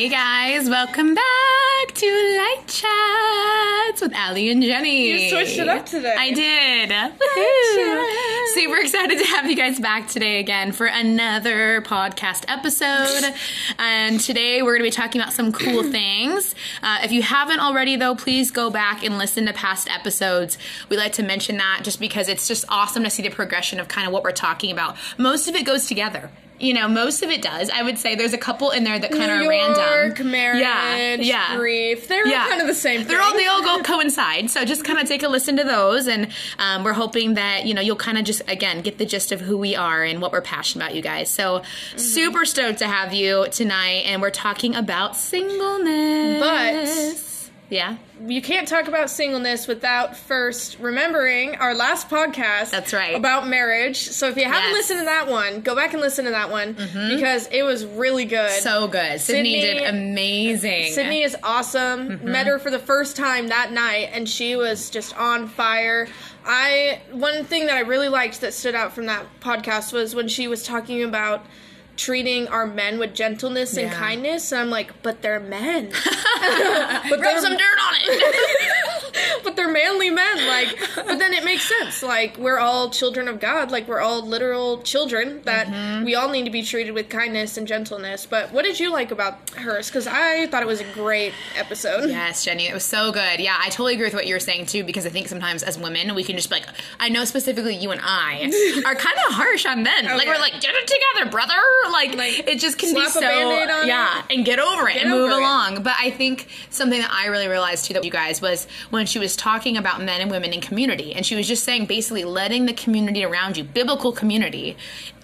Hey guys, welcome back to Light Chats with Ali and Jenny. You switched it up today. I did. Woohoo. Super excited to have you guys back today again for another podcast episode. and today we're going to be talking about some cool things. Uh, if you haven't already, though, please go back and listen to past episodes. We like to mention that just because it's just awesome to see the progression of kind of what we're talking about. Most of it goes together. You know, most of it does. I would say there's a couple in there that kind of are random. Marriage, yeah, yeah. grief. They're all kind of the same They're all they all go coincide. So just kind of take a listen to those, and um, we're hoping that you know you'll kind of just again get the gist of who we are and what we're passionate about, you guys. So Mm-hmm. super stoked to have you tonight, and we're talking about singleness. But- yeah, You can't talk about singleness without first remembering our last podcast. That's right. About marriage. So if you haven't Yes. Mm-hmm. listened to that one, go back and listen to that one because it was really good. so good. Sydney, Sydney- did amazing. Sydney is awesome. Mm-hmm. Met her for the first time that night, and she was just on fire. I one thing that I really liked that stood out from that podcast was when she was talking about treating our men with gentleness and kindness. And I'm like, but they're men. but Rub some dirt on it. but they're manly men like but then it makes sense like we're all children of god like we're all literal children that Mm-hmm. we all need to be treated with kindness and gentleness but what did you like about hers because i thought it was a great episode Yes, Jenny, it was so good. Yeah, I totally agree with what you were saying too, because I think sometimes as women we can just be like, I know specifically you and I are kind of harsh on men. like yeah. we're like, get it together, brother. Like, Like, it just can be so Band-Aid on yeah, it. and get over it Get and move it. along. But I think something that I really realized too that you guys was when she was talking about men and women in community, and she was just saying basically letting the community around you, biblical community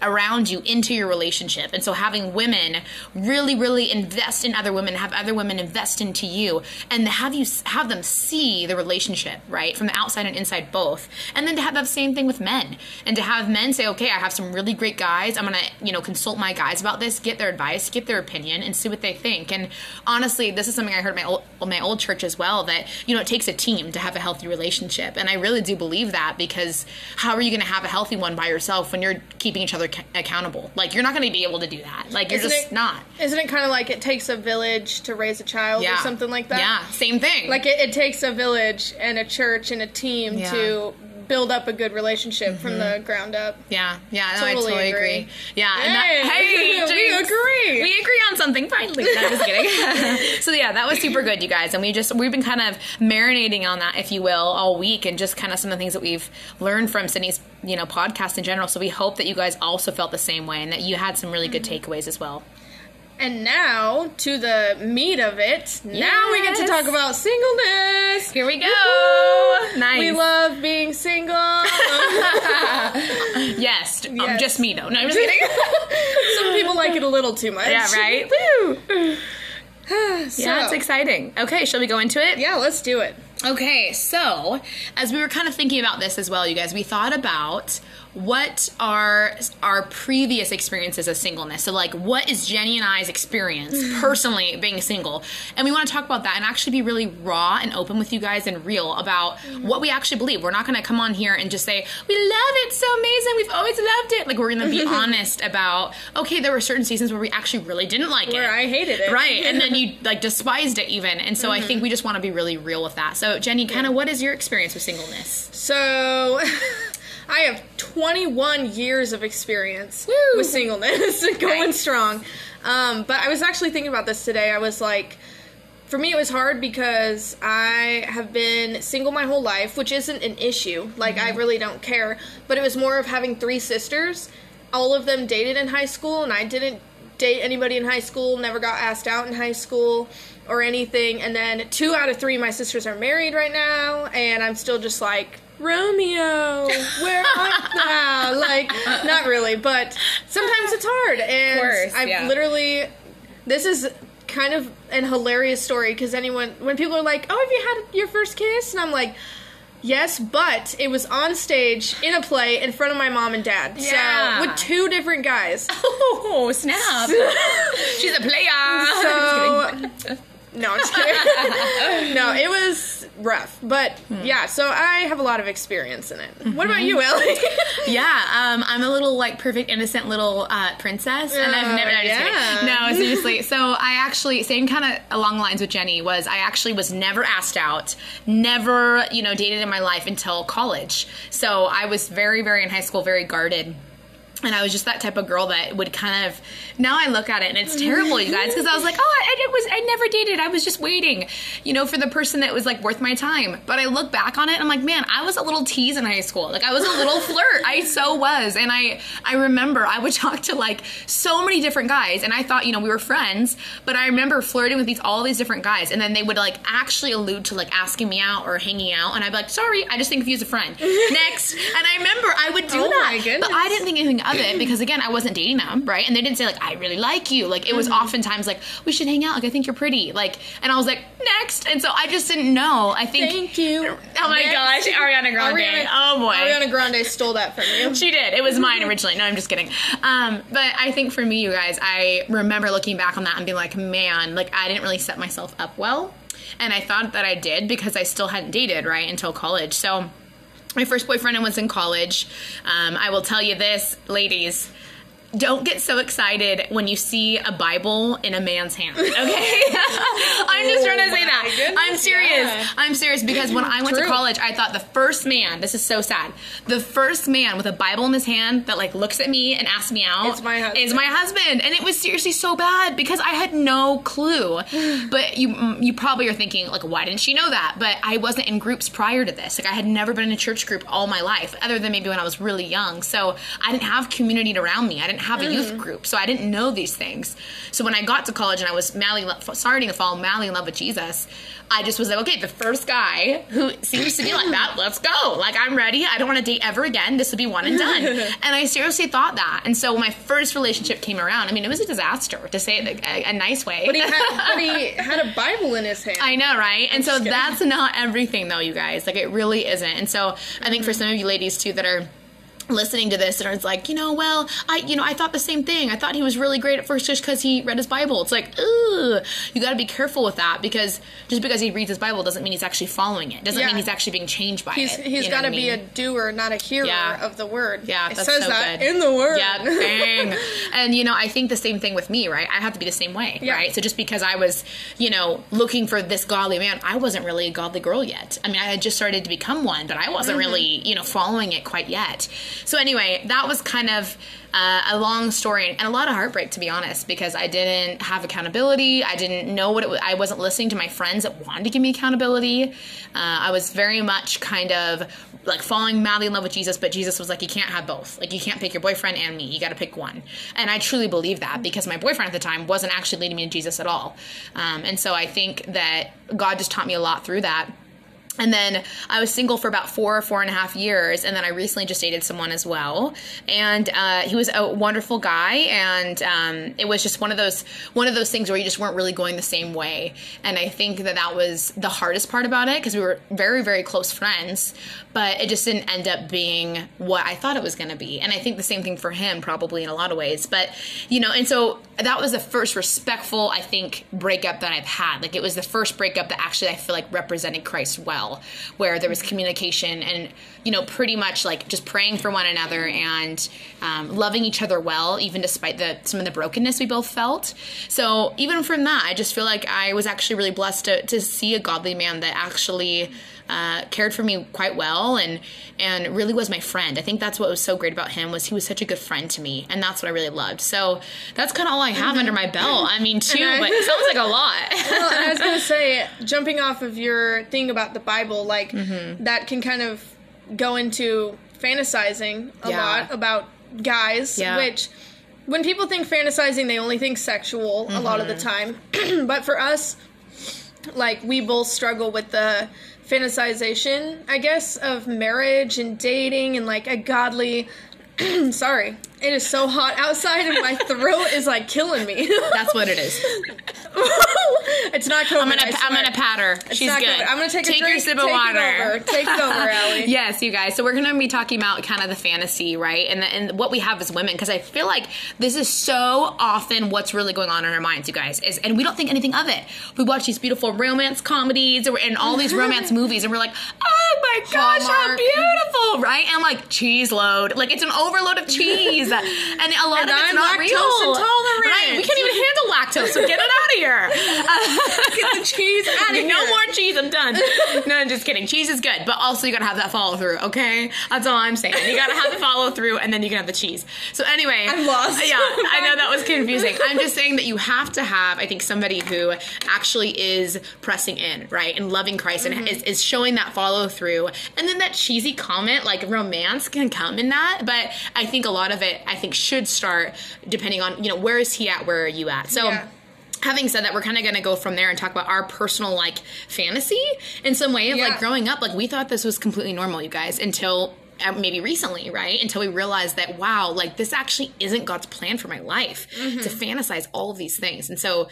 around you, into your relationship, and so having women really, really invest in other women, have other women invest into you, and have you have them see the relationship right from the outside and inside both, and then to have that same thing with men, and to have men say, okay, I have some really great guys, I'm gonna you know consult my guys about this, get their advice, get their opinion, and see what they think. And honestly, this is something I heard my old, my old church as well that you know it takes a team to have a healthy relationship, and I really do believe that because how are you going to have a healthy one by yourself when you're keeping each other ca- accountable? Like you're not going to be able to do that. Like you're Isn't just it- not. isn't it kind of like it takes a village to raise a child Yeah, or something like that Yeah, same thing. like it, it takes a village and a church and a team Yeah. to build up a good relationship from the mm-hmm. ground up Yeah, yeah, no, I Totally agree. agree. Yeah, and Hey, that, hey, we agree. We agree on something finally. No, I'm just kidding. so yeah, that was super good, you guys, and we just we've been kind of marinating on that, if you will, all week, and just kind of some of the things that we've learned from Sydney's you know podcast in general. So we hope that you guys also felt the same way and that you had some really good mm-hmm. takeaways as well. And now to the meat of it. Now we get to talk about singleness. Here we go. Woo-hoo! Nice. We love being single. yes, um, just me though. No, I'm just kidding. Some people like it a little too much. yeah, right. Woo. So, Yeah, it's exciting. Okay, shall we go into it? Yeah, let's do it. Okay, so as we were kind of thinking about this as well, you guys, we thought about what are our previous experiences of singleness. So, like, what is Jenny and I's experience mm. personally being single? And we want to talk about that and actually be really raw and open with you guys and real about mm. what we actually believe. We're not going to come on here and just say, we love it, so amazing, we've always loved it. Like, we're going to be honest about, okay, there were certain seasons where we actually really didn't like Where it. Where I hated it. Right, and then you like despised it even. And so I mm-hmm. think we just want to be really real with that. So Jenny, kind of what is your experience with singleness? So, I have 21 years of experience Woo! with singleness, going Right. strong. Um, but I was actually thinking about this today. I was like, for me, it was hard because I have been single my whole life, which isn't an issue. Like, I really don't care. But it was more of having three sisters. All of them dated in high school, and I didn't date anybody in high school, never got asked out in high school or anything. And then two out of three of my sisters are married right now, and I'm still just like, Romeo, where art thou? Like, not really, but sometimes it's hard. And course, I've yeah. literally, this is kind of an hilarious story because anyone, when people are like, oh, have you had your first kiss? And I'm like, Yes, but it was on stage in a play in front of my mom and dad. Yeah. So with two different guys. Oh snap! She's a player. So No, I'm just kidding. no, it was rough, but Hmm. yeah. So I have a lot of experience in it. What about you, Ellie? Yeah, um, I'm a little like perfect innocent little uh, princess, and I've never. No, just yeah. no, seriously. So I actually same kind of along the lines with Jenny was I actually was never asked out, never you know dated in my life until college. So I was very very in high school very guarded. And I was just that type of girl that would kind of. Now I look at it and it's terrible, you guys, because I was like, oh, I, I was, I never dated. I was just waiting, you know, for the person that was like worth my time. But I look back on it, and I'm like, man, I was a little tease in high school. Like I was a little flirt. I so was, and I, I remember I would talk to like so many different guys, and I thought, you know, we were friends. But I remember flirting with these all these different guys, and then they would like actually allude to like asking me out or hanging out, and I'd be like, sorry, I just think of you as a friend. Next, and I remember I would do Oh that, but I didn't think anything of it because again, I wasn't dating them, right? And they didn't say like I really like you. Like it was Mm-hmm. oftentimes like we should hang out. Like I think you're pretty. Like and I was like next, and so I just didn't know. I think. Thank you. Oh my Next. gosh, Ariana Grande. Ariana- oh boy. Ariana Grande stole that from you. She did. It was mine originally. No, I'm just kidding. Um, but I think for me, you guys, I remember looking back on that and being like, man, like I didn't really set myself up well. And I thought that I did because I still hadn't dated, right, until college. So my first boyfriend I was in college. Um, I will tell you this, ladies. Don't get so excited when you see a Bible in a man's hand. Okay, I'm just trying to say that. goodness, I'm serious. yeah. I'm serious because when I went to college, I thought the first man. This is so sad. The first man with a Bible in his hand that like looks at me and asks me out It's my husband. is my husband, and it was seriously so bad because I had no clue. but you mm, you probably are thinking like, why didn't she know that? But I wasn't in groups prior to this. Like I had never been in a church group all my life, other than maybe when I was really young. So I didn't have community around me. I didn't have a youth mm. group, so I didn't know these things. So when I got to college and I was madly starting to fall madly in love with Jesus, I just was like, okay, the first guy who seems to be like that, let's go. Like I'm ready. I don't want to date ever again. This will be one and done. and I seriously thought that. And so when my first relationship came around, I mean, it was a disaster to say it a, a nice way. But he had, but he had a Bible in his hand. I know, right? And so that's not everything, though, you guys. Like, it really isn't. And so I think for mm. some of you ladies, too, that are listening to this and it's like you know well i you know i thought the same thing i thought he was really great at first just because he read his bible it's like ooh you got to be careful with that because just because he reads his bible doesn't mean he's actually following it doesn't Yeah. mean he's actually being changed by He's, it he's you know got to I be a doer, not a hearer Yeah. of the word. Yeah, it says so that good. in the word. Yeah, dang. and you know, I think the same thing with me, right? I have to be the same way, Yeah. right? So just because I was, you know, looking for this godly man, I wasn't really a godly girl yet. I mean, I had just started to become one, but I wasn't Mm-hmm. really, you know, following it quite yet. So anyway, that was kind of uh, a long story and a lot of heartbreak, to be honest, because I didn't have accountability. I didn't know what it was. I wasn't listening to my friends that wanted to give me accountability. Uh, I was very much kind of like falling madly in love with Jesus, but Jesus was like, you can't have both. Like, you can't pick your boyfriend and me. You got to pick one. And I truly believe that because my boyfriend at the time wasn't actually leading me to Jesus at all. Um, and so I think that God just taught me a lot through that. And then I was single for about four or four and a half years, and then I recently just dated someone as well, and uh, he was a wonderful guy, and um, it was just one of those one of those things where you just weren't really going the same way, and I think that that was the hardest part about it because we were very very close friends, but it just didn't end up being what I thought it was going to be, and I think the same thing for him probably in a lot of ways, but you know, and so that was the first respectful I think breakup that I've had, like it was the first breakup that actually I feel like represented Christ well where there was communication and you know pretty much like just praying for one another and um, loving each other well even despite the some of the brokenness we both felt. So even from that i just feel like i was actually really blessed to, to see a godly man that actually uh, cared for me quite well and and really was my friend i think that's what was so great about him was he was such a good friend to me and that's what i really loved so that's kind of all i have under my belt i mean two I- but it sounds like a lot well, I was gonna say, jumping off of your thing about the Bible, like Mm-hmm. that can kind of go into fantasizing a Yeah. lot about guys, Yeah. which when people think fantasizing, they only think sexual a lot of the time. but for us, like we both struggle with the fantasization, I guess, of marriage and dating and like a godly. Sorry, it is so hot outside and my throat is like killing me. that's what it is it's not COVID. I'm gonna I'm gonna pat her. It's She's good. COVID. I'm gonna take, take a drink. your sip of water. It over. Take it over, Allie. yes, you guys. So we're going to be talking about kind of the fantasy, right? And the, and what we have as women because I feel like this is so often what's really going on in our minds, you guys. Is and we don't think anything of it. We watch these beautiful romance comedies and all these romance movies, and we're like, oh my gosh, how beautiful, right? And like cheese load, like it's an overload of cheese, and a lot And of it's not lactose real. intolerant. Right? We can't even handle lactose, so get it out of here. Get the cheese out of here. No more cheese. I'm done. no, I'm just kidding. Cheese is good, but also you gotta have that follow through. Okay, that's all I'm saying. You gotta have the follow through, and then you can have the cheese. So anyway, I'm lost. Yeah, I know that was confusing. I'm just saying that you have to have, I think, somebody who actually is pressing in, right, and loving Christ, and mm-hmm. is, is showing that follow through, and then that cheesy comment, like romance, can come in that. But I think a lot of it, I think, should start depending on you know where is he at, where are you at. So Yeah. having said that we're kind of going to go from there and talk about our personal like fantasy in some way of Yeah. like growing up like we thought this was completely normal you guys until uh, maybe recently right until we realized that wow like this actually isn't god's plan for my life Mm-hmm. to fantasize all of these things and so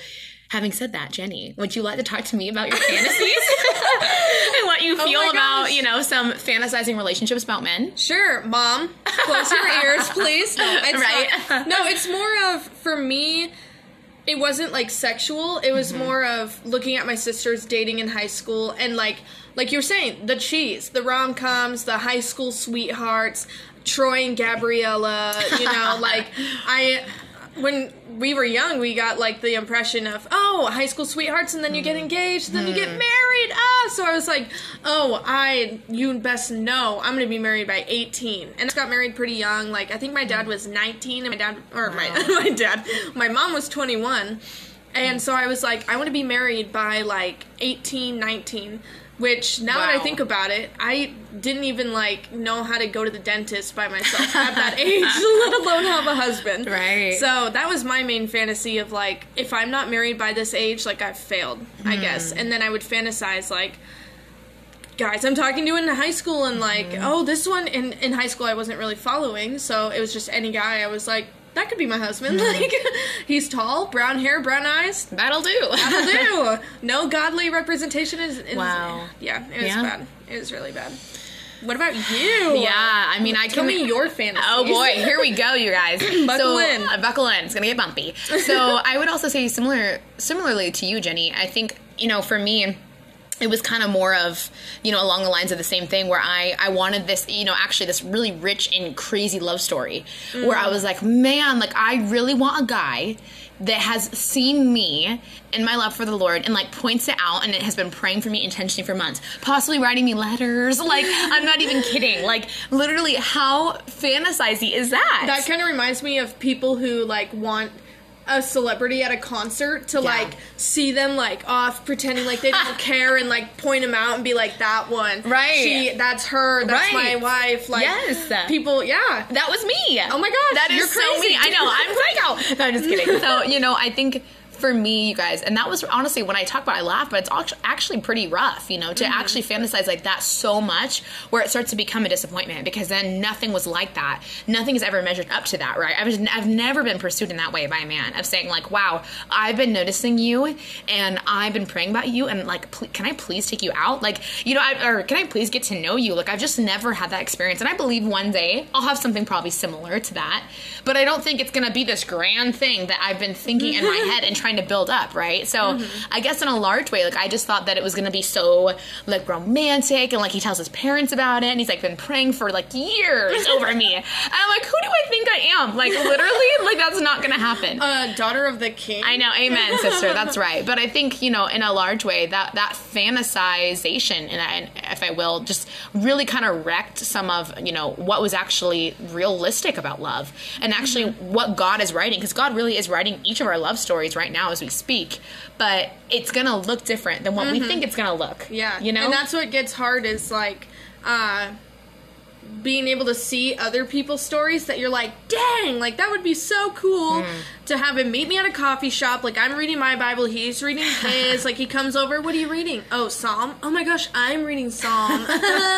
having said that jenny would you like to talk to me about your fantasies and what you oh feel Oh about you know some fantasizing relationships about men Sure, mom. Close your ears, please. No, it's Right. not- no, it's more of for me. It wasn't like sexual. It was mm-hmm. more of looking at my sisters dating in high school and like like you were saying the cheese, the rom coms, the high school sweethearts, Troy and Gabriella. You know, like I when we were young, we got like the impression of oh, high school sweethearts, and then you get engaged, then you get married. Ah, so I was like, oh, I you best know I'm gonna be married by 18, and I got married pretty young. Like I think my dad was 19, and my dad or my my dad, my mom was 21, and so I was like, I want to be married by like 18, 19. Which now that I think about it, I didn't even like know how to go to the dentist by myself at that age, let alone have a husband. Right. So that was my main fantasy of like, if I'm not married by this age, like I've failed, I hmm. guess. And then I would fantasize like, guys I'm talking to in high school, and like, mm-hmm. oh, this one in in high school I wasn't really following, so it was just any guy. I was like, that could be my husband. Like, he's tall, brown hair, brown eyes. that'll do That'll do. No godly representation is, is Wow. Yeah, it was Yeah. bad. It was really bad. What about you? yeah i mean i Tell can me your fantasy. Oh boy, here we go, you guys. Buckle so, in. uh, buckle in. It's gonna get bumpy. So I would also say similar, similarly to you, Jenny. I think you know, for me. It was kind of more of, you know, along the lines of the same thing where I, I wanted this, you know, actually this really rich and crazy love story where I mm-hmm. was like, man, like I really want a guy that has seen me and my love for the Lord and like points it out and it has been praying for me intentionally for months, possibly writing me letters. Like, I'm not even kidding. Like, literally, how fantasizey is that? That kind of reminds me of people who like want a celebrity at a concert to like see them like off pretending like they don't care and like point them out and be like that one Right. she that's her that's Right. my wife like Yes. people yeah That was me. Oh my gosh, that is you're so crazy. me. I know. I'm psycho. No, I'm just kidding. So you know, I think for me, you guys, and that was honestly when I talk about, it, I laugh, but it's actually pretty rough. You know, to mm-hmm. actually fantasize like that so much, where it starts to become a disappointment because then nothing was like that. Nothing has ever measured up to that, right? I was, I've never been pursued in that way by a man of saying like, "Wow, I've been noticing you, and I've been praying about you, and like, pl- can I please take you out? Like, you know, I, or can I please get to know you? Like, I've just never had that experience, and I believe one day I'll have something probably similar to that, but I don't think it's gonna be this grand thing that I've been thinking in my head and trying to build up, right? So I guess in a large way, like I just thought that it was gonna be so like romantic, and like he tells his parents about it, and he's like been praying for like years over me, and I'm like, who do I think I am? Like literally, like that's not gonna happen. uh daughter of the king I know, amen, sister. That's right. But I think you know, in a large way, that that fantasization, and, and if I will, just really kind of wrecked some of you know what was actually realistic about love, and actually what God is writing, because God really is writing each of our love stories right now as we speak. But it's gonna look different than what we think it's gonna look. yeah you know, and that's what gets hard is like uh being able to see other people's stories that you're like, dang, like that would be so cool Hmm. to have him meet me at a coffee shop. Like I'm reading my Bible, he's reading his. like he comes over, what are you reading? Oh, Psalm. Oh my gosh, I'm reading Psalm.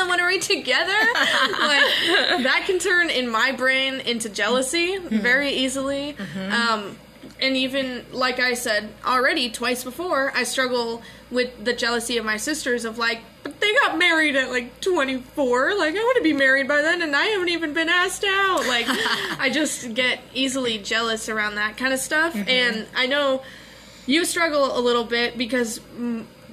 Want to read together? like that can turn in my brain into jealousy Hmm. very easily. Mm-hmm. Um, and even like I said already twice before, I struggle with the jealousy of my sisters of like, but they got married at like 24. Like I want to be married by then, and I haven't even been asked out. Like I just get easily jealous around that kind of stuff, Mm-hmm. and I know you struggle a little bit because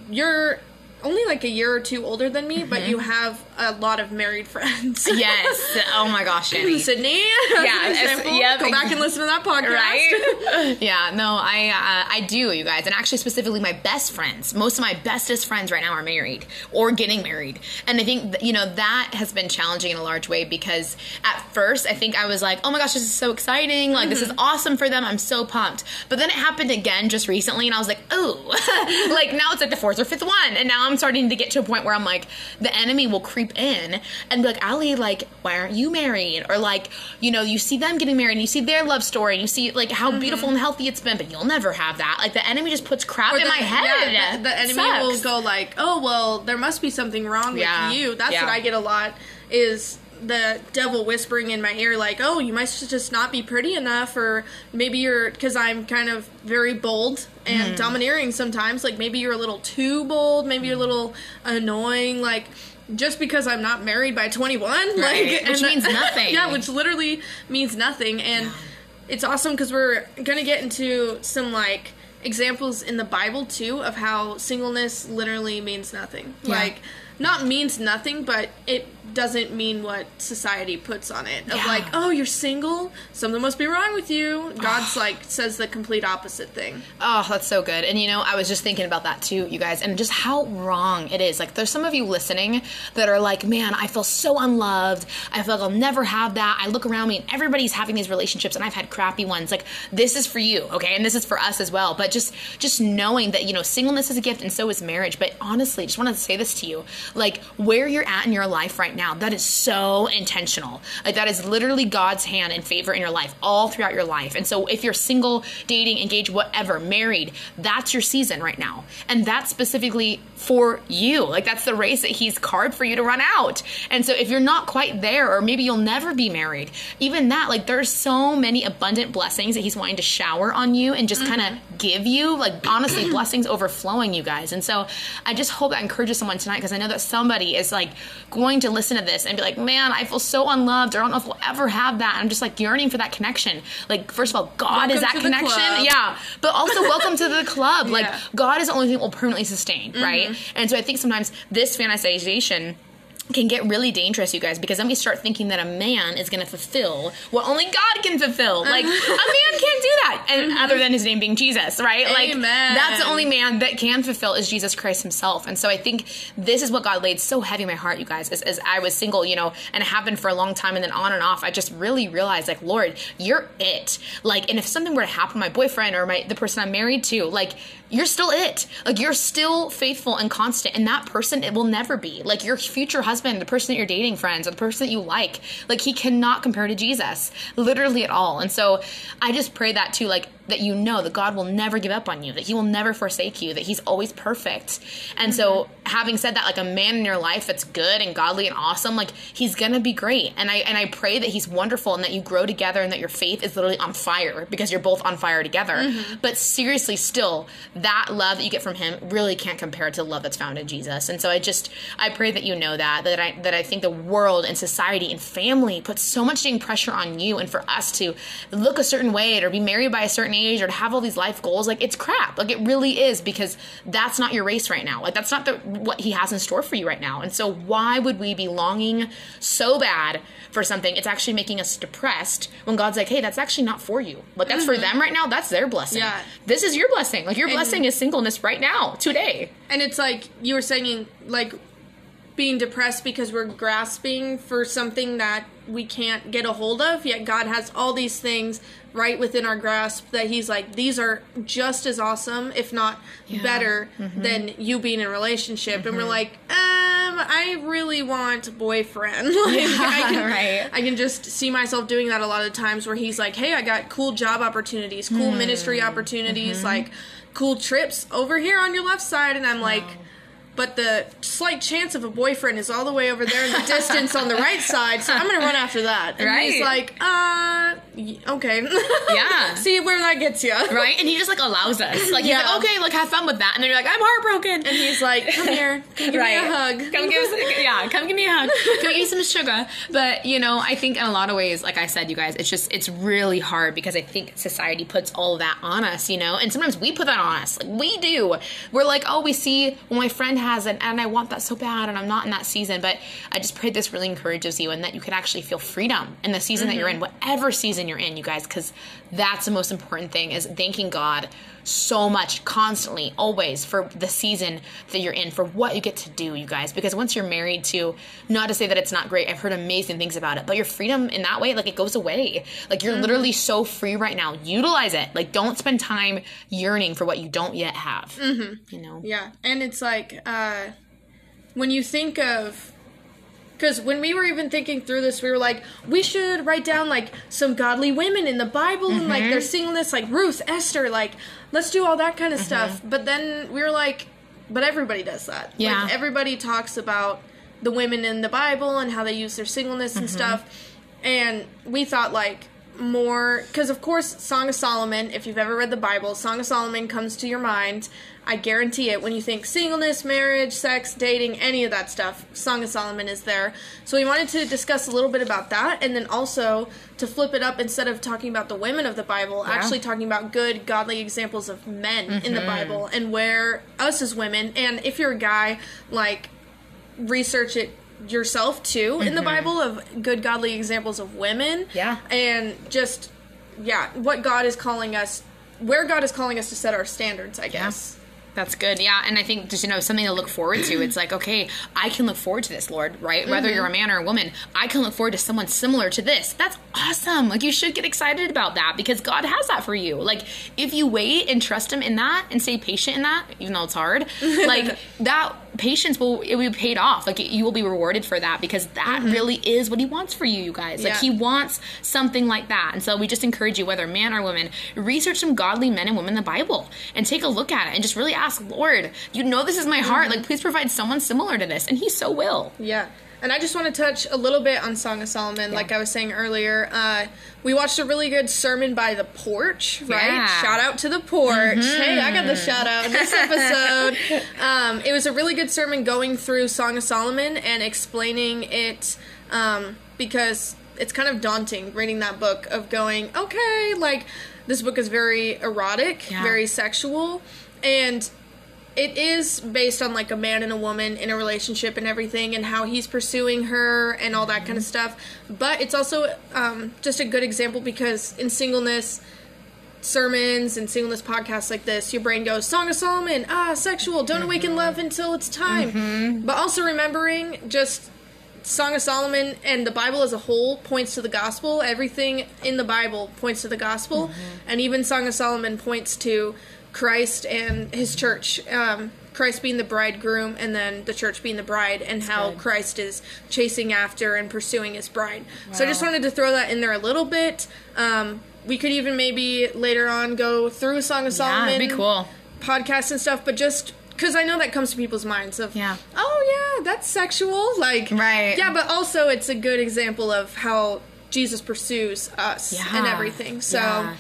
you're only like a year or two older than me, but you have a lot of married friends. Yes. Oh my gosh, Annie. Sydney. Yeah, yep. Go back and listen to that podcast. right? yeah, no, I uh, I do, you guys, and actually specifically my best friends. Most of my bestest friends right now are married or getting married, and I think you know that has been challenging in a large way because at first I think I was like, oh my gosh, this is so exciting, like this is awesome for them, I'm so pumped. But then it happened again just recently, and I was like, oh, like now it's like the fourth or fifth one, and now I'm starting to get to a point where I'm like, the enemy will creep in and be like, Ali, like, why aren't you married? Or like, you know, you see them getting married, and you see their love story, and you see like how beautiful and mm-hmm. healthy it's been, but you'll never have that. Like the enemy just puts crap Or in the, my head. yeah, the, the enemy Sucks. will go like, "Oh well, there must be something wrong Yeah, with you." That's yeah. what I get a lot. Is the devil whispering in my ear like, "Oh, you might just not be pretty enough," or maybe you're because I'm kind of very bold and Hmm. domineering sometimes. Like maybe you're a little too bold. Maybe you're a little annoying. Like. Just because I'm not married by 21, Right, like which means nothing. Yeah, which literally means nothing. And it's awesome because we're gonna get into some like examples in the Bible too of how singleness literally means nothing. Yeah. Like not means nothing, but it doesn't mean what society puts on it. Of Yeah. like, oh, you're single, something must be wrong with you. God's like says the complete opposite thing. Oh, that's so good. And you know, I was just thinking about that too, you guys, and just how wrong it is. Like, there's some of you listening that are like, man, I feel so unloved. I feel like I'll never have that. I look around me and everybody's having these relationships and I've had crappy ones. Like, this is for you, okay? And this is for us as well. But just just knowing that, you know, singleness is a gift and so is marriage. But honestly, just wanted to say this to you. Like, where you're at in your life right now, that is so intentional. Like, that is literally God's hand and favor in your life all throughout your life. And so if you're single, dating, engaged, whatever, married, that's your season right now. And that's specifically for you. Like that's the race that he's carved for you to run out. And so if you're not quite there, or maybe you'll never be married, even that, like there's so many abundant blessings that he's wanting to shower on you and just kind of mm-hmm. give you, like honestly, blessings overflowing you guys. And so I just hope that encourages someone tonight because I know that somebody is like going to listen to this and be like, man, I feel so unloved, or I don't know if we'll ever have that. I'm just like yearning for that connection. Like, first of all, God is that connection. Yeah. But also welcome to the club. Like Yeah. God is the only thing that will permanently sustain, right? And so I think sometimes this fantasization can get really dangerous, you guys, because then we start thinking that a man is going to fulfill what only God can fulfill. Uh-huh. Like a man can't do that, and mm-hmm. other than his name being Jesus, right? Like that's the only man that can fulfill is Jesus Christ Himself. And so I think this is what God laid so heavy in my heart, you guys. As, as I was single, you know, and it happened for a long time, and then on and off, I just really realized, like, Lord, you're it. Like, and if something were to happen to my boyfriend or my the person I'm married to, like, you're still it. Like, you're still faithful and constant, and that person it will never be. Like your future husband, the person that you're dating, friends, or the person that you like, like he cannot compare to Jesus, literally at all. And so I just pray that too, like that you know that God will never give up on you, that He will never forsake you, that He's always perfect. And so, mm-hmm. having said that, like a man in your life that's good and godly and awesome, like He's gonna be great. And I and I pray that He's wonderful and that you grow together and that your faith is literally on fire because you're both on fire together. Mm-hmm. But seriously, still, that love that you get from Him really can't compare to the love that's found in Jesus. And so, I just I pray that you know that that I that I think the world and society and family puts so much dang pressure on you and for us to look a certain way or be married by a certain age or to have all these life goals like it's crap. Like it really is because that's not your race right now. Like that's not the what he has in store for you right now. And so why would we be longing so bad for something? It's actually making us depressed when god's like hey that's actually not for you. Like that's for mm-hmm. them right now that's their blessing. Yeah. this is your blessing. Like your blessing is singleness right now today. And it's like you were saying, like being depressed because we're grasping for something that we can't get a hold of. Yet God has all these things right within our grasp that He's like, these are just as awesome, if not better, mm-hmm. than you being in a relationship. And we're mm-hmm. like, um, I really want boyfriend. like, I can, right. I can just see myself doing that a lot of times where He's like, hey, I got cool job opportunities, cool hmm. ministry opportunities, mm-hmm. like cool trips over here on your left side. And I'm like, but the slight chance of a boyfriend is all the way over there in the distance on the right side, so I'm gonna run after that. And he's like, uh, okay. Yeah. See where that gets you. Right? And he just like allows us. Like, he's Yeah. like, okay, like have fun with that. And then you're like, I'm heartbroken. And he's like, come here, come give right. me a hug. Come give us, yeah, come give me a hug. Come give me some sugar. But you know, I think in a lot of ways, like I said, you guys, it's just it's really hard because I think society puts all of that on us, you know, and sometimes we put that on us. Like we do. We're like, oh, we see well, my friend has it, and I want that so bad, and I'm not in that season. But I just pray this really encourages you, and that you can actually feel freedom in the season that you're mm-hmm. in, whatever season you're in, you guys, because that's the most important thing is thanking God so much constantly always for the season that you're in for what you get to do you guys. Because once you're married to not to say that it's not great i've heard amazing things about it but your freedom in that way like it goes away. Like you're literally so free right now. Utilize it. Like don't spend time yearning for what you don't yet have. Mm-hmm. you know? Yeah, and it's like uh, when you think of because when we were even thinking through this, we were like, we should write down like some godly women in the Bible and like Mm-hmm. their singleness, like Ruth, Esther, like let's do all that kind of Mm-hmm. stuff. But then we were like, but everybody does that. Yeah. like, everybody talks about the women in the Bible and how they use their singleness and Mm-hmm. stuff. And we thought like more because of course Song of Solomon. If you've ever read the Bible, Song of Solomon comes to your mind. I guarantee it when you think singleness, marriage, sex, dating, any of that stuff. Song of Solomon is there. So we wanted to discuss a little bit about that, and then also to flip it up instead of talking about the women of the Bible, actually talking about good, godly examples of men in the mm-hmm. Bible and where us as women, and if you're a guy, like research it yourself too in the Bible of good godly examples of women. Yeah. And just yeah, what God is calling us where God is calling us to set our standards, I guess. That's good. Yeah. And I think just, you know, something to look forward to. It's like, okay, I can look forward to this, Lord, right? Whether Mm-hmm. you're a man or a woman, I can look forward to someone similar to this. That's awesome. Like, you should get excited about that because God has that for you. Like, if you wait and trust Him in that and stay patient in that, even though it's hard, like, that patience will, it will be paid off. Like, you will be rewarded for that because that really is what He wants for you, you guys. Like, Mm-hmm. Yeah. He wants something like that. And so we just encourage you, whether man or woman, research some godly men and women in the Bible and take a look at it and just really ask, Lord, you know this is my heart. Like, please provide someone similar to this. And he so will. Yeah. And I just want to touch a little bit on Song of Solomon, like I was saying earlier. Uh, we watched a really good sermon by The Porch, right? Yeah. Shout out to The Porch. Hey, I got the shout out this episode. um, it was a really good sermon going through Song of Solomon and explaining it um, because it's kind of daunting reading that book of going, okay, like this book is very erotic, Yeah. very sexual, and it is based on like a man and a woman in a relationship and everything and how he's pursuing her and all that kind of stuff. But it's also um, just a good example because in singleness sermons and singleness podcasts like this your brain goes song of solomon ah sexual don't awaken love until it's time. But also remembering just Song of Solomon and the Bible as a whole points to the gospel. Everything in the Bible points to the gospel, and even Song of Solomon points to Christ and His church. Um, Christ being the bridegroom, and then the church being the bride, and how good. Christ is chasing after and pursuing His bride. So I just wanted to throw that in there a little bit. Um, we could even maybe later on go through Song of Yeah, Solomon it'd be cool. podcasts and stuff, but just because I know that comes to people's minds of, Yeah. oh yeah, that's sexual, like, Right. yeah, but also it's a good example of how Jesus pursues us and everything. So, Yeah.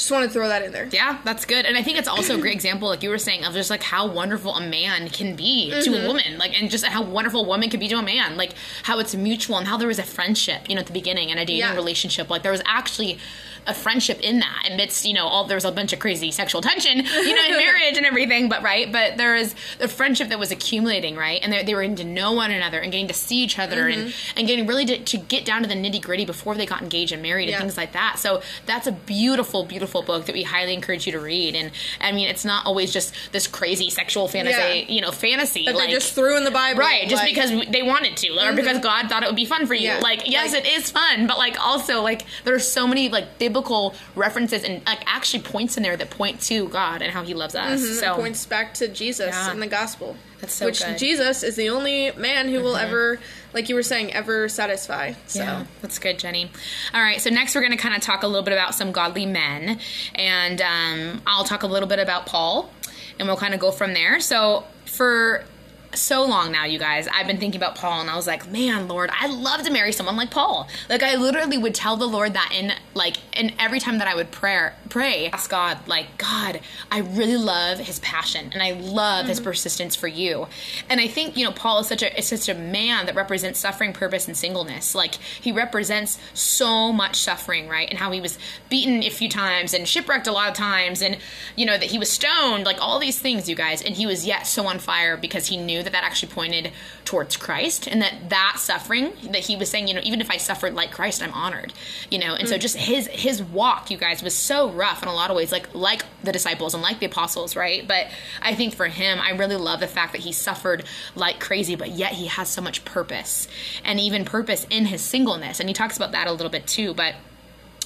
Just want to throw that in there. Yeah, that's good. And I think it's also a great example, like you were saying, of just like how wonderful a man can be to Mm-hmm. a woman. Like, and just how wonderful a woman can be to a man. Like, how it's mutual and how there was a friendship, you know, at the beginning and a dating Yeah. relationship. Like, there was actually a friendship in that amidst, you know, all there was a bunch of crazy sexual tension, you know, in marriage and everything. But, right, but there is a friendship that was accumulating, right? And they, they were getting to know one another and getting to see each other and, Mm-hmm. and getting really to, to get down to the nitty gritty before they got engaged and married Yeah. and things like that. So, that's a beautiful, beautiful book that we highly encourage you to read. And I mean, it's not always just this crazy sexual fantasy, Yeah. you know, fantasy. That like, they just threw in the Bible, Right, just like- because they wanted to, or because God thought it would be fun for you. Yeah. Like, yes, Like- it is fun, but like also like there's so many like biblical references and like actually points in there that point to God and how He loves us. It So points back to Jesus Yeah. and the gospel. That's so Which good. Mm-hmm. Jesus is the only man who will ever, like you were saying, ever satisfy. So. Yeah, that's good, Jenny. All right, so next we're going to kind of talk a little bit about some godly men, and um, I'll talk a little bit about Paul, and we'll kind of go from there. So for so long now, you guys, I've been thinking about Paul, and I was like, man, Lord, I'd love to marry someone like Paul. Like, I literally would tell the Lord that in like, and every time that I would pray, pray, ask God, like, God, I really love his passion, and I love his mm-hmm. persistence for you. And I think you know, Paul is such a is such a man that represents suffering, purpose, and singleness. Like, he represents so much suffering, right? And how he was beaten a few times and shipwrecked a lot of times, and you know that he was stoned, like all these things, you guys, and he was yet so on fire because he knew that that actually pointed towards Christ and that that suffering that he was saying, you know, even if I suffered like Christ, I'm honored, you know. And so just his his walk, you guys, was so rough in a lot of ways, like like the disciples and like the apostles, right? But I think for him, I really love the fact that he suffered like crazy, but yet he has so much purpose and even purpose in his singleness. And he talks about that a little bit too, but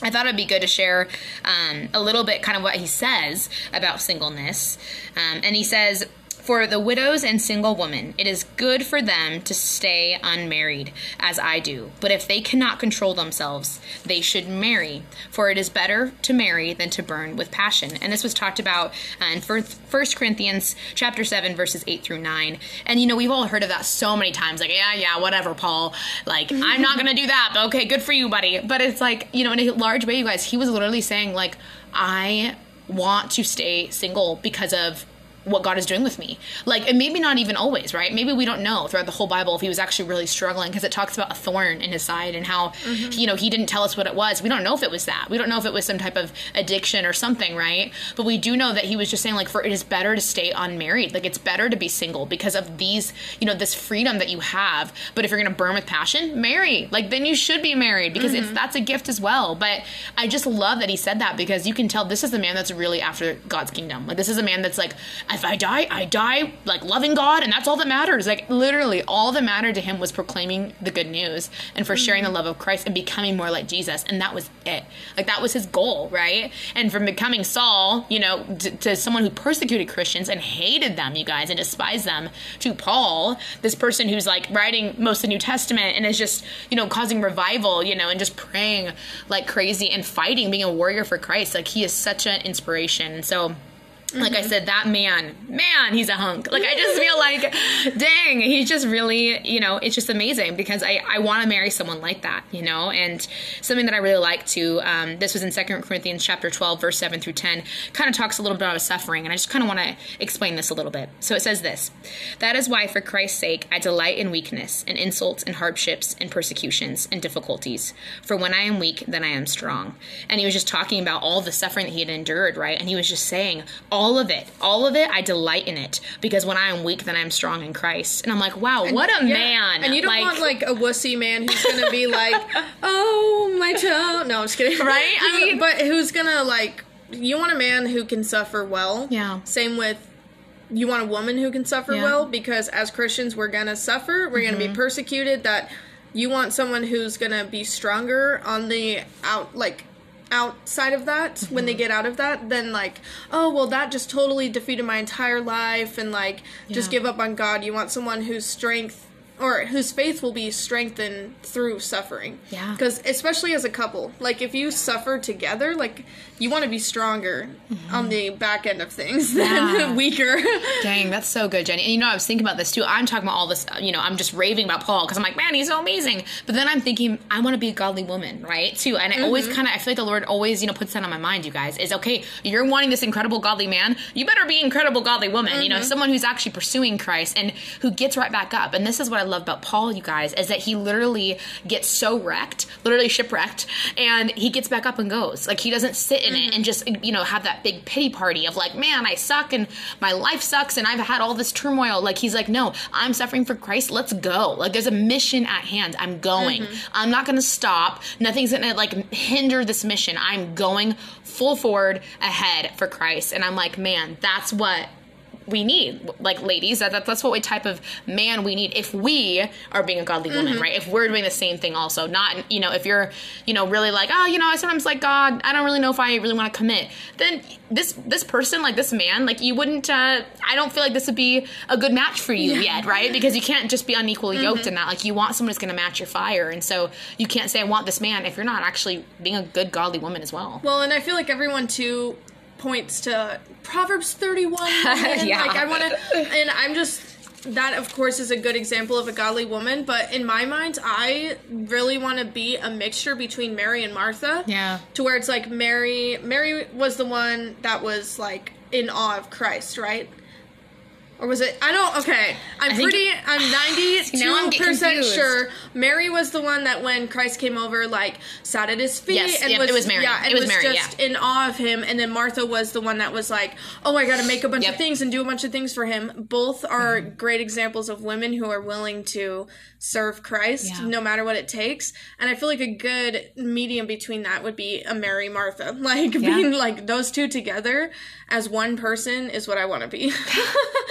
I thought it'd be good to share um, a little bit kind of what he says about singleness. Um, and he says, for the widows and single women, it is good for them to stay unmarried, as I do. But if they cannot control themselves, they should marry, for it is better to marry than to burn with passion. And this was talked about uh, in First Corinthians chapter seven, verses eight through nine. And you know, we've all heard of that so many times. Like, yeah, yeah, whatever, Paul. Like, I'm not gonna do that. But okay, good for you, buddy. But it's like, you know, in a large way, you guys, he was literally saying like, I want to stay single because of what God is doing with me. Like, and maybe not even always, right? Maybe we don't know throughout the whole Bible if he was actually really struggling because it talks about a thorn in his side and how, mm-hmm. you know, he didn't tell us what it was. We don't know if it was that. We don't know if it was some type of addiction or something, right? But we do know that he was just saying, like, for it is better to stay unmarried. Like, it's better to be single because of these, you know, this freedom that you have. But if you're going to burn with passion, marry. Like, then you should be married because mm-hmm. it's, that's a gift as well. But I just love that he said that because you can tell this is the man that's really after God's kingdom. Like, this is a man that's like, if I die, I die like loving God, and that's all that matters. Like literally, all that mattered to him was proclaiming the good news and for mm-hmm. sharing the love of Christ and becoming more like Jesus, and that was it. Like that was his goal, right? And from becoming Saul, you know, to, to someone who persecuted Christians and hated them, you guys, and despised them, to Paul, this person who's like writing most of the New Testament and is just you know causing revival, you know, and just praying like crazy and fighting, being a warrior for Christ. Like he is such an inspiration. So like. I said, that man, man, he's a hunk. Like I just feel like, dang, he's just really, you know, it's just amazing because I, I want to marry someone like that, you know, and something that I really like to, um, this was in Second Corinthians chapter 12, verse 7 through 10, kind of talks a little bit about suffering. And I just kind of want to explain this a little bit. So it says this, that is why for Christ's sake, I delight in weakness and insults and hardships and persecutions and difficulties. For when I am weak, then I am strong. And he was just talking about all the suffering that he had endured, right? And he was just saying, all of it, all of it, I delight in it because when I am weak, then I'm strong in Christ. And I'm like, wow, and, what a yeah. man! And you don't like, want like a wussy man who's gonna be like, oh my toe. No, I'm just kidding. Right? I mean, but who's gonna like? You want a man who can suffer well. Yeah. Same with you want a woman who can suffer yeah. well because as Christians we're gonna suffer. We're mm-hmm. gonna be mm-hmm. persecuted. That you want someone who's gonna be stronger on the out like outside of that mm-hmm. when they mm-hmm. get out of that then like oh well that just totally defeated my entire life and like yeah. just give up on god you want someone whose strength or whose faith will be strengthened through suffering. Yeah. Because especially as a couple, like if you suffer together, like you want to be stronger mm-hmm. on the back end of things yeah. than weaker. Dang, that's so good, Jenny. And you know, I was thinking about this too. I'm talking about all this. You know, I'm just raving about Paul because I'm like, man, he's so amazing. But then I'm thinking, I want to be a godly woman, right? Too. And I mm-hmm. always kind of, I feel like the Lord always, you know, puts that on my mind. You guys is okay. You're wanting this incredible godly man. You better be incredible godly woman. Mm-hmm. You know, mm-hmm. someone who's actually pursuing Christ and who gets right back up. And this is what I love about Paul, you guys, is that he literally gets so wrecked, literally shipwrecked, and he gets back up and goes. Like he doesn't sit in mm-hmm. it and just, you know, have that big pity party of like, man, I suck and my life sucks and I've had all this turmoil. Like he's like, no, I'm suffering for Christ. Let's go. Like there's a mission at hand. I'm going. Mm-hmm. I'm not going to stop. Nothing's going to like hinder this mission. I'm going full forward ahead for Christ. And I'm like, man, that's what we need. Like ladies that, that's what type of man we need if we are being a godly woman mm-hmm. right? If we're doing the same thing also not you know if you're you know really like oh you know i sometimes like god. I don't really know if i really want to commit. Then this this person like this man like you wouldn't uh i don't feel like this would be a good match for you yeah. yet right? Because you can't just be unequally yoked mm-hmm. in that. Like you want someone who's going to match your fire. And so you can't say i want this man if you're not actually being a good godly woman as well. Well and i feel like everyone too points to Proverbs 31. yeah. Like I want to, and I'm just that of course is a good example of a godly woman, but in my mind, I really want to be a mixture between Mary and Martha. Yeah. To where it's like Mary Mary was the one that was like in awe of Christ, right? Or was it? I don't. Okay, I'm pretty. I'm I'm ninety-two percent sure Mary was the one that when Christ came over, like sat at his feet Yes, and yep, was, it was Mary. Yeah, and It was Mary, just in awe of him. And then Martha was the one that was like, "Oh, I got to make a bunch Yep. of things and do a bunch of things for him." Both are Mm-hmm. great examples of women who are willing to serve Christ Yeah. no matter what it takes. And I feel like a good medium between that would be a Mary Martha, like being like those two together as one person is what I want to be.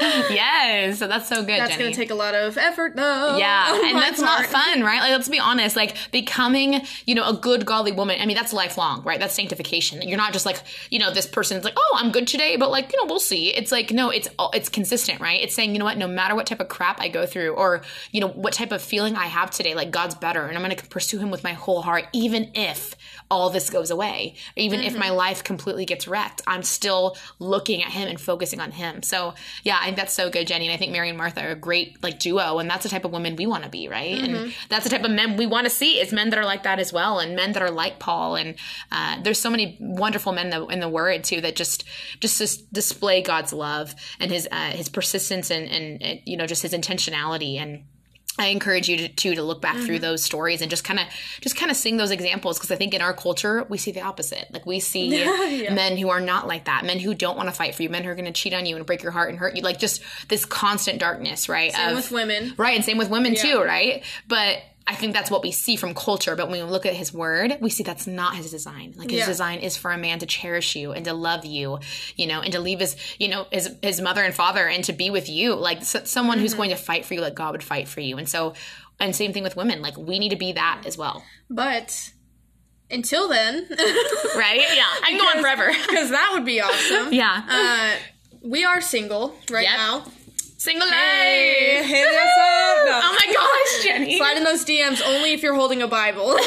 yes, so that's so good. That's Jenny. to take a lot of effort, though. Yeah, on oh and that's not fun, right? Like, let's be honest. Like, becoming, you know, a good godly woman. I mean, that's lifelong, right? That's sanctification. You're not just like, you know, this person's like, oh, I'm good today, but like, you know, we'll see. It's like, no, it's oh, it's consistent, right? It's saying, you know what? No matter what type of crap I go through, or you know, what type of feeling I have today, like God's better, and I'm going to pursue Him with my whole heart, even if all this goes away, even if my life completely gets wrecked. I'm still looking at Him and focusing on Him. So, yeah, I think that's so good, Jenny. And I think Mary and Martha are a great like duo, and that's the type of women we want to be, right? And that's the type of men we want to see is men that are like that as well, and men that are like Paul. And uh, there's so many wonderful men in the, in the Word too that just just just display God's love and His uh, His persistence and, and and you know just His intentionality and. I encourage you to, to to look back through mm-hmm. those stories and just kind of just kind of sing those examples because I think in our culture we see the opposite. Like we see men who are not like that, men who don't want to fight for you, men who are going to cheat on you and break your heart and hurt you. Like just this constant darkness, right? Same of- with women. Right, and same with women too, right? But I think that's what we see from culture. But when we look at his word, we see that's not his design. Like his Yeah. design is for a man to cherish you and to love you, you know, and to leave his, you know, his his mother and father and to be with you, like s- someone who's going to fight for you, like God would fight for you. And so, and same thing with women. Like we need to be that as well, But until then, right? Yeah, I can go on forever. because that would be awesome. yeah, Uh, we are single right Yep. now. Single Hey, life. hit us up. No. Oh my gosh, Jenny! Slide in those DMs only if you're holding a Bible. Not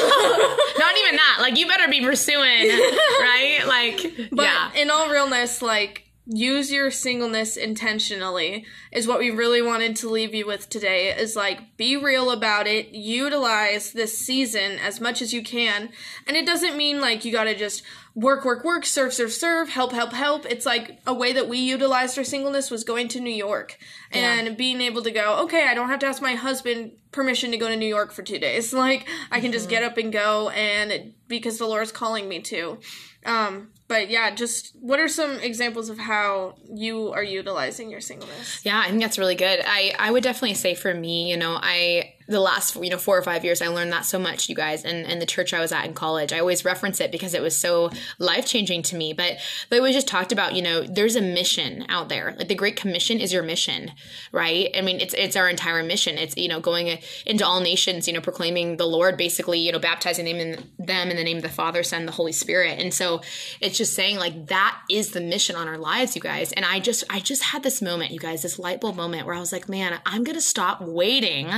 even that. Like you better be pursuing, right? Like, But yeah. in all realness, like use your singleness intentionally is what we really wanted to leave you with today is like be real about it utilize this season as much as you can. And it doesn't mean like you gotta just work work work serve serve serve help help help. It's like a way that we utilized our singleness was going to new york. And being able to go okay i don't have to ask my husband permission to go to new york for two days. Like i can just get up and go and because the lord's calling me to. Um, but yeah, just what are some examples of how you are utilizing your singleness? Yeah, I think that's really good. I, I would definitely say for me, you know, I the last you know four or five years I learned that so much, you guys, and and the church I was at in college. I always reference it because it was so life changing to me. But they always just talked about, you know, there's a mission out there. Like the Great Commission is your mission, right? I mean, it's it's our entire mission. It's you know going into all nations, you know, proclaiming the Lord, basically, you know, baptizing them in them in the name of the Father, Son, the Holy Spirit. And so it's just saying like that is the mission on our lives, you guys. And I just I just had this moment, you guys, this light bulb moment where I was like, man, I'm gonna stop waiting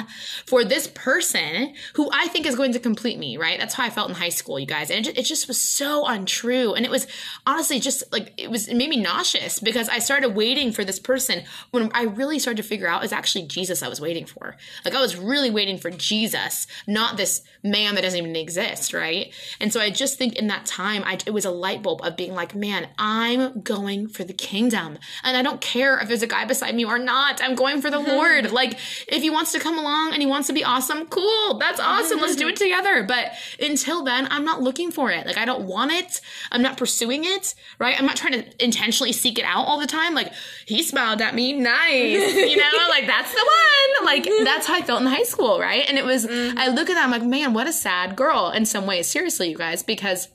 for this person who I think is going to complete me, right? That's how I felt in high school, you guys. And it, it just was so untrue. And it was honestly just like it was it made me nauseous because I started waiting for this person when I really started to figure out it's actually Jesus I was waiting for. Like I was really waiting for Jesus, not this man that doesn't even exist, right? And so I just think in that time, I, it was a light bulb of being like, man, I'm going for the kingdom. And I don't care if there's a guy beside me or not. I'm going for the mm-hmm. Lord. Like, if he wants to come along and he wants to be awesome, cool. That's awesome. Let's do it together. But until then, I'm not looking for it. Like, I don't want it. I'm not pursuing it, right? I'm not trying to intentionally seek it out all the time. Like, he smiled at me. Nice. You know, like, that's the one. Like, that's how I felt in high school, right? And it was, I look at that, I'm like, man, what a sad girl in some ways. Seriously, you guys, because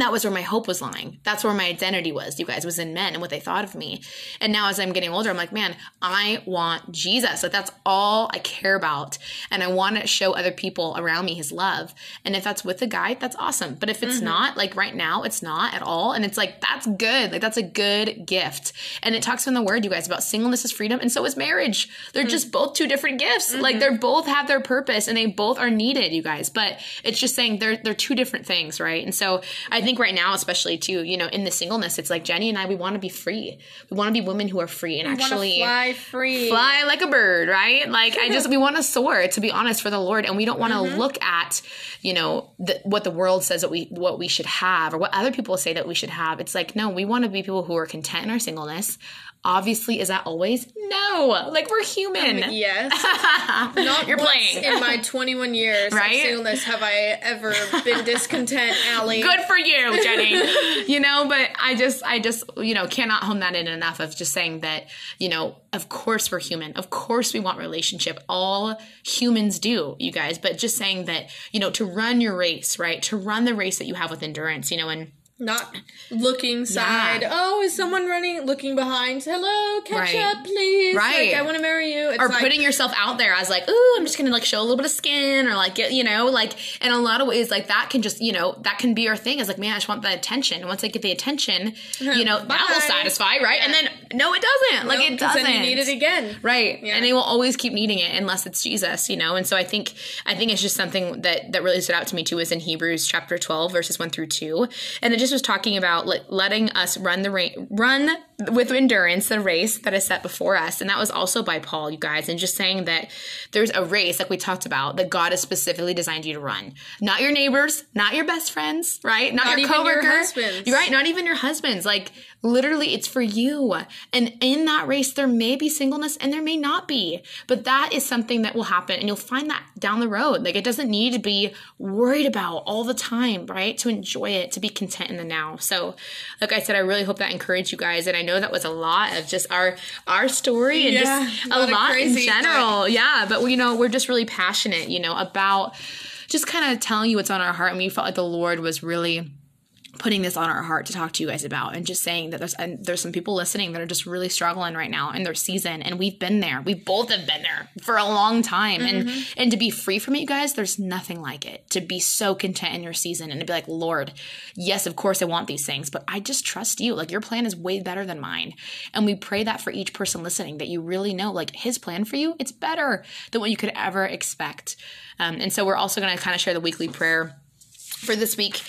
that was where my hope was lying. That's where my identity was, you guys, was in men and what they thought of me. And now as I'm getting older, I'm like, man, I want Jesus. Like that's all I care about. And I want to show other people around me his love. And if that's with a guy, that's awesome. But if it's mm-hmm. not, like right now, it's not at all. And it's like, that's good. Like that's a good gift. And it talks in the word, you guys, about singleness is freedom. And so is marriage. They're mm. just both two different gifts. Like mm-hmm. they're both have their purpose and they both are needed, you guys. But it's just saying they're, they're two different things, right? And so I think right now, especially too, you know, in the singleness, it's like Jenny and I, we want to be free. We want to be women who are free and wanna actually fly free. fly like a bird, right? Like I just we want to soar, to be honest, for the Lord, and we don't want to Mm-hmm. look at, you know, the, what the world says that we what we should have or what other people say that we should have. It's like no, we want to be people who are content in our singleness. Obviously, is that always no? Like we're human. Yes. Not You're playing. in my 21 years Right? of singleness have I ever been discontent, Allie. Good for you, Jenny. you know, but I just, I just, you know, cannot hone that in enough of just saying that, you know, of course we're human. Of course we want relationship. All humans do, you guys. But just saying that, you know, to run your race, right? To run the race that you have with endurance, you know, and Not looking side. Oh, is someone running? Looking behind. Hello, catch Right. up, please. Right. Like, I want to marry you. It's or like, putting yourself out there as like, ooh, I'm just gonna like show a little bit of skin or like get, you know, like in a lot of ways, like that can just, you know, that can be our thing. Is like, man, I just want the attention. And once I get the attention, uh-huh. you know, that will satisfy, right? And then no, it doesn't. Like Nope, it doesn't. Then you need it again. Right. Yeah. And they will always keep needing it unless it's Jesus, you know? And so I think, I think it's just something that, that really stood out to me too is in Hebrews chapter 12, verses 1 through 2. And it just was talking about let, letting us run the run with endurance the race that is set before us. And that was also by Paul, you guys, and just saying that there's a race, like we talked about, that God has specifically designed you to run. Not your neighbors, not your best friends, right? Not, Not your even your right. Not even your husbands. Like literally it's for you. And in that race, there may be singleness and there may not be, but that is something that will happen and you'll find that down the road. Like it doesn't need to be worried about all the time, right? To enjoy it, to be content in the now. So like I said, I really hope that encouraged you guys. And I know that was a lot of just our, our story and Yeah, just a lot lot in general. Yeah. But you know, we're just really passionate, you know, about just kind of telling you what's on our heart. And we felt like the Lord was really putting this on our heart to talk to you guys about and just saying that there's and there's some people listening that are just really struggling right now in their season and we've been there. We both have been there for a long time. And and to be free from it you guys there's nothing like it. To be so content in your season and to be like lord yes of course i want these things but i just trust you. Like your plan is way better than mine. And we pray that for each person listening that you really know like his plan for you it's better than what you could ever expect. Um, and so we're also going to kind of share the weekly prayer for this week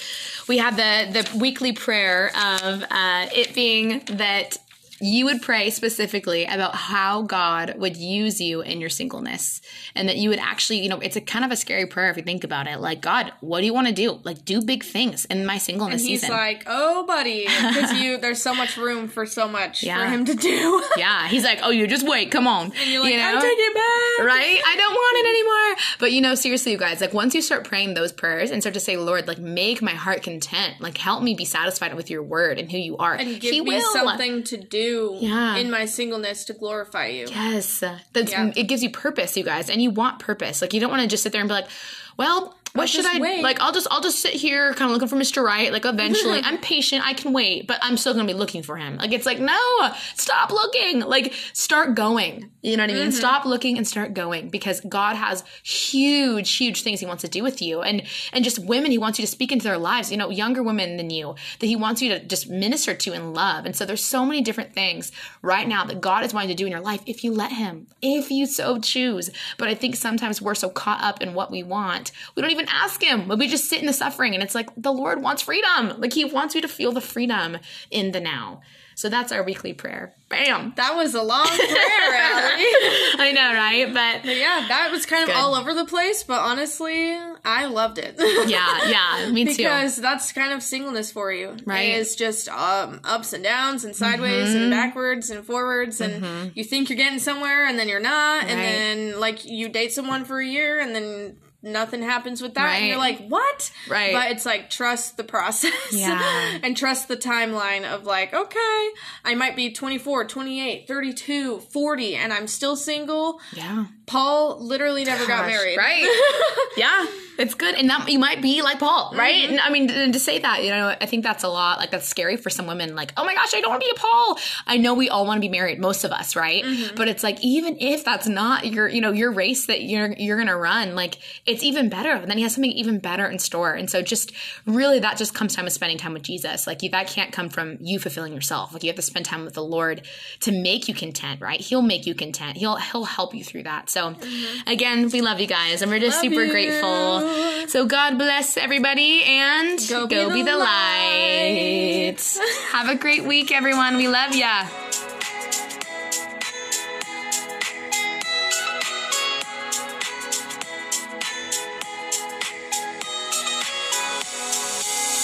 we have the the weekly prayer of uh, it being that you would pray specifically about how God would use you in your singleness and that you would actually, you know, it's a kind of a scary prayer if you think about it. Like, God, what do you want to do? Like, do big things in my singleness He's season. like, oh, buddy, because you there's so much room for so much Yeah. for him to do. yeah, he's like, oh, you just wait, come on. And you're like, you know? I take it back. right? I don't want it anymore. But you know, seriously, you guys, like once you start praying those prayers and start to say, Lord, like make my heart content, like help me be satisfied with your word and who you are. And give he me will. something to do Yeah. in my singleness to glorify you. Yes, that's Yeah. it. Gives you purpose, you guys, and you want purpose. Like you don't want to just sit there and be like, "Well, what should I wait. like? I'll just I'll just sit here, kind of looking for Mr. Right. Like eventually, I'm patient. I can wait, but I'm still gonna be looking for him. Like it's like, no, stop looking. Like start going. You know what I mean? Mm-hmm. Stop looking and start going because God has huge, huge things He wants to do with you, and and just women He wants you to speak into their lives. You know, younger women than you that He wants you to just minister to and love. And so there's so many different things right now that God is wanting to do in your life if you let Him, if you so choose. But I think sometimes we're so caught up in what we want, we don't even ask Him. But we just sit in the suffering, and it's like the Lord wants freedom. Like He wants you to feel the freedom in the now. So that's our weekly prayer. Bam. That was a long prayer, Allie. I know, right? But Yeah, that was kind of Good. all over the place, but honestly, I loved it. yeah, yeah, me too. because that's kind of singleness for you. Right. It's just um, ups and downs and sideways Mm-hmm. and backwards and forwards and you think you're getting somewhere and then you're not and then like you date someone for a year and then nothing happens with that and you're like what Right. but it's like trust the process Yeah. and trust the timeline of like okay i might be 24 28 32 40 and i'm still single Yeah. Paul literally never got married Right. yeah. It's good. And that you might be like Paul, right? Mm-hmm. And I mean, to say that, you know, I think that's a lot, like that's scary for some women. Like, oh my gosh, I don't want to be a Paul. I know we all want to be married, most of us, right? Mm-hmm. But it's like, even if that's not your, you know, your race that you're, you're going to run, like it's even better. And then he has something even better in store. And so just really that just comes time with spending time with Jesus. Like you, that can't come from you fulfilling yourself. Like you have to spend time with the Lord to make you content, right? He'll make you content. He'll, he'll help you through that. So so, mm-hmm. again, we love you guys and we're just love super you. grateful. So, God bless everybody and go, go be, the, be the light. light. Have a great week, everyone. We love ya.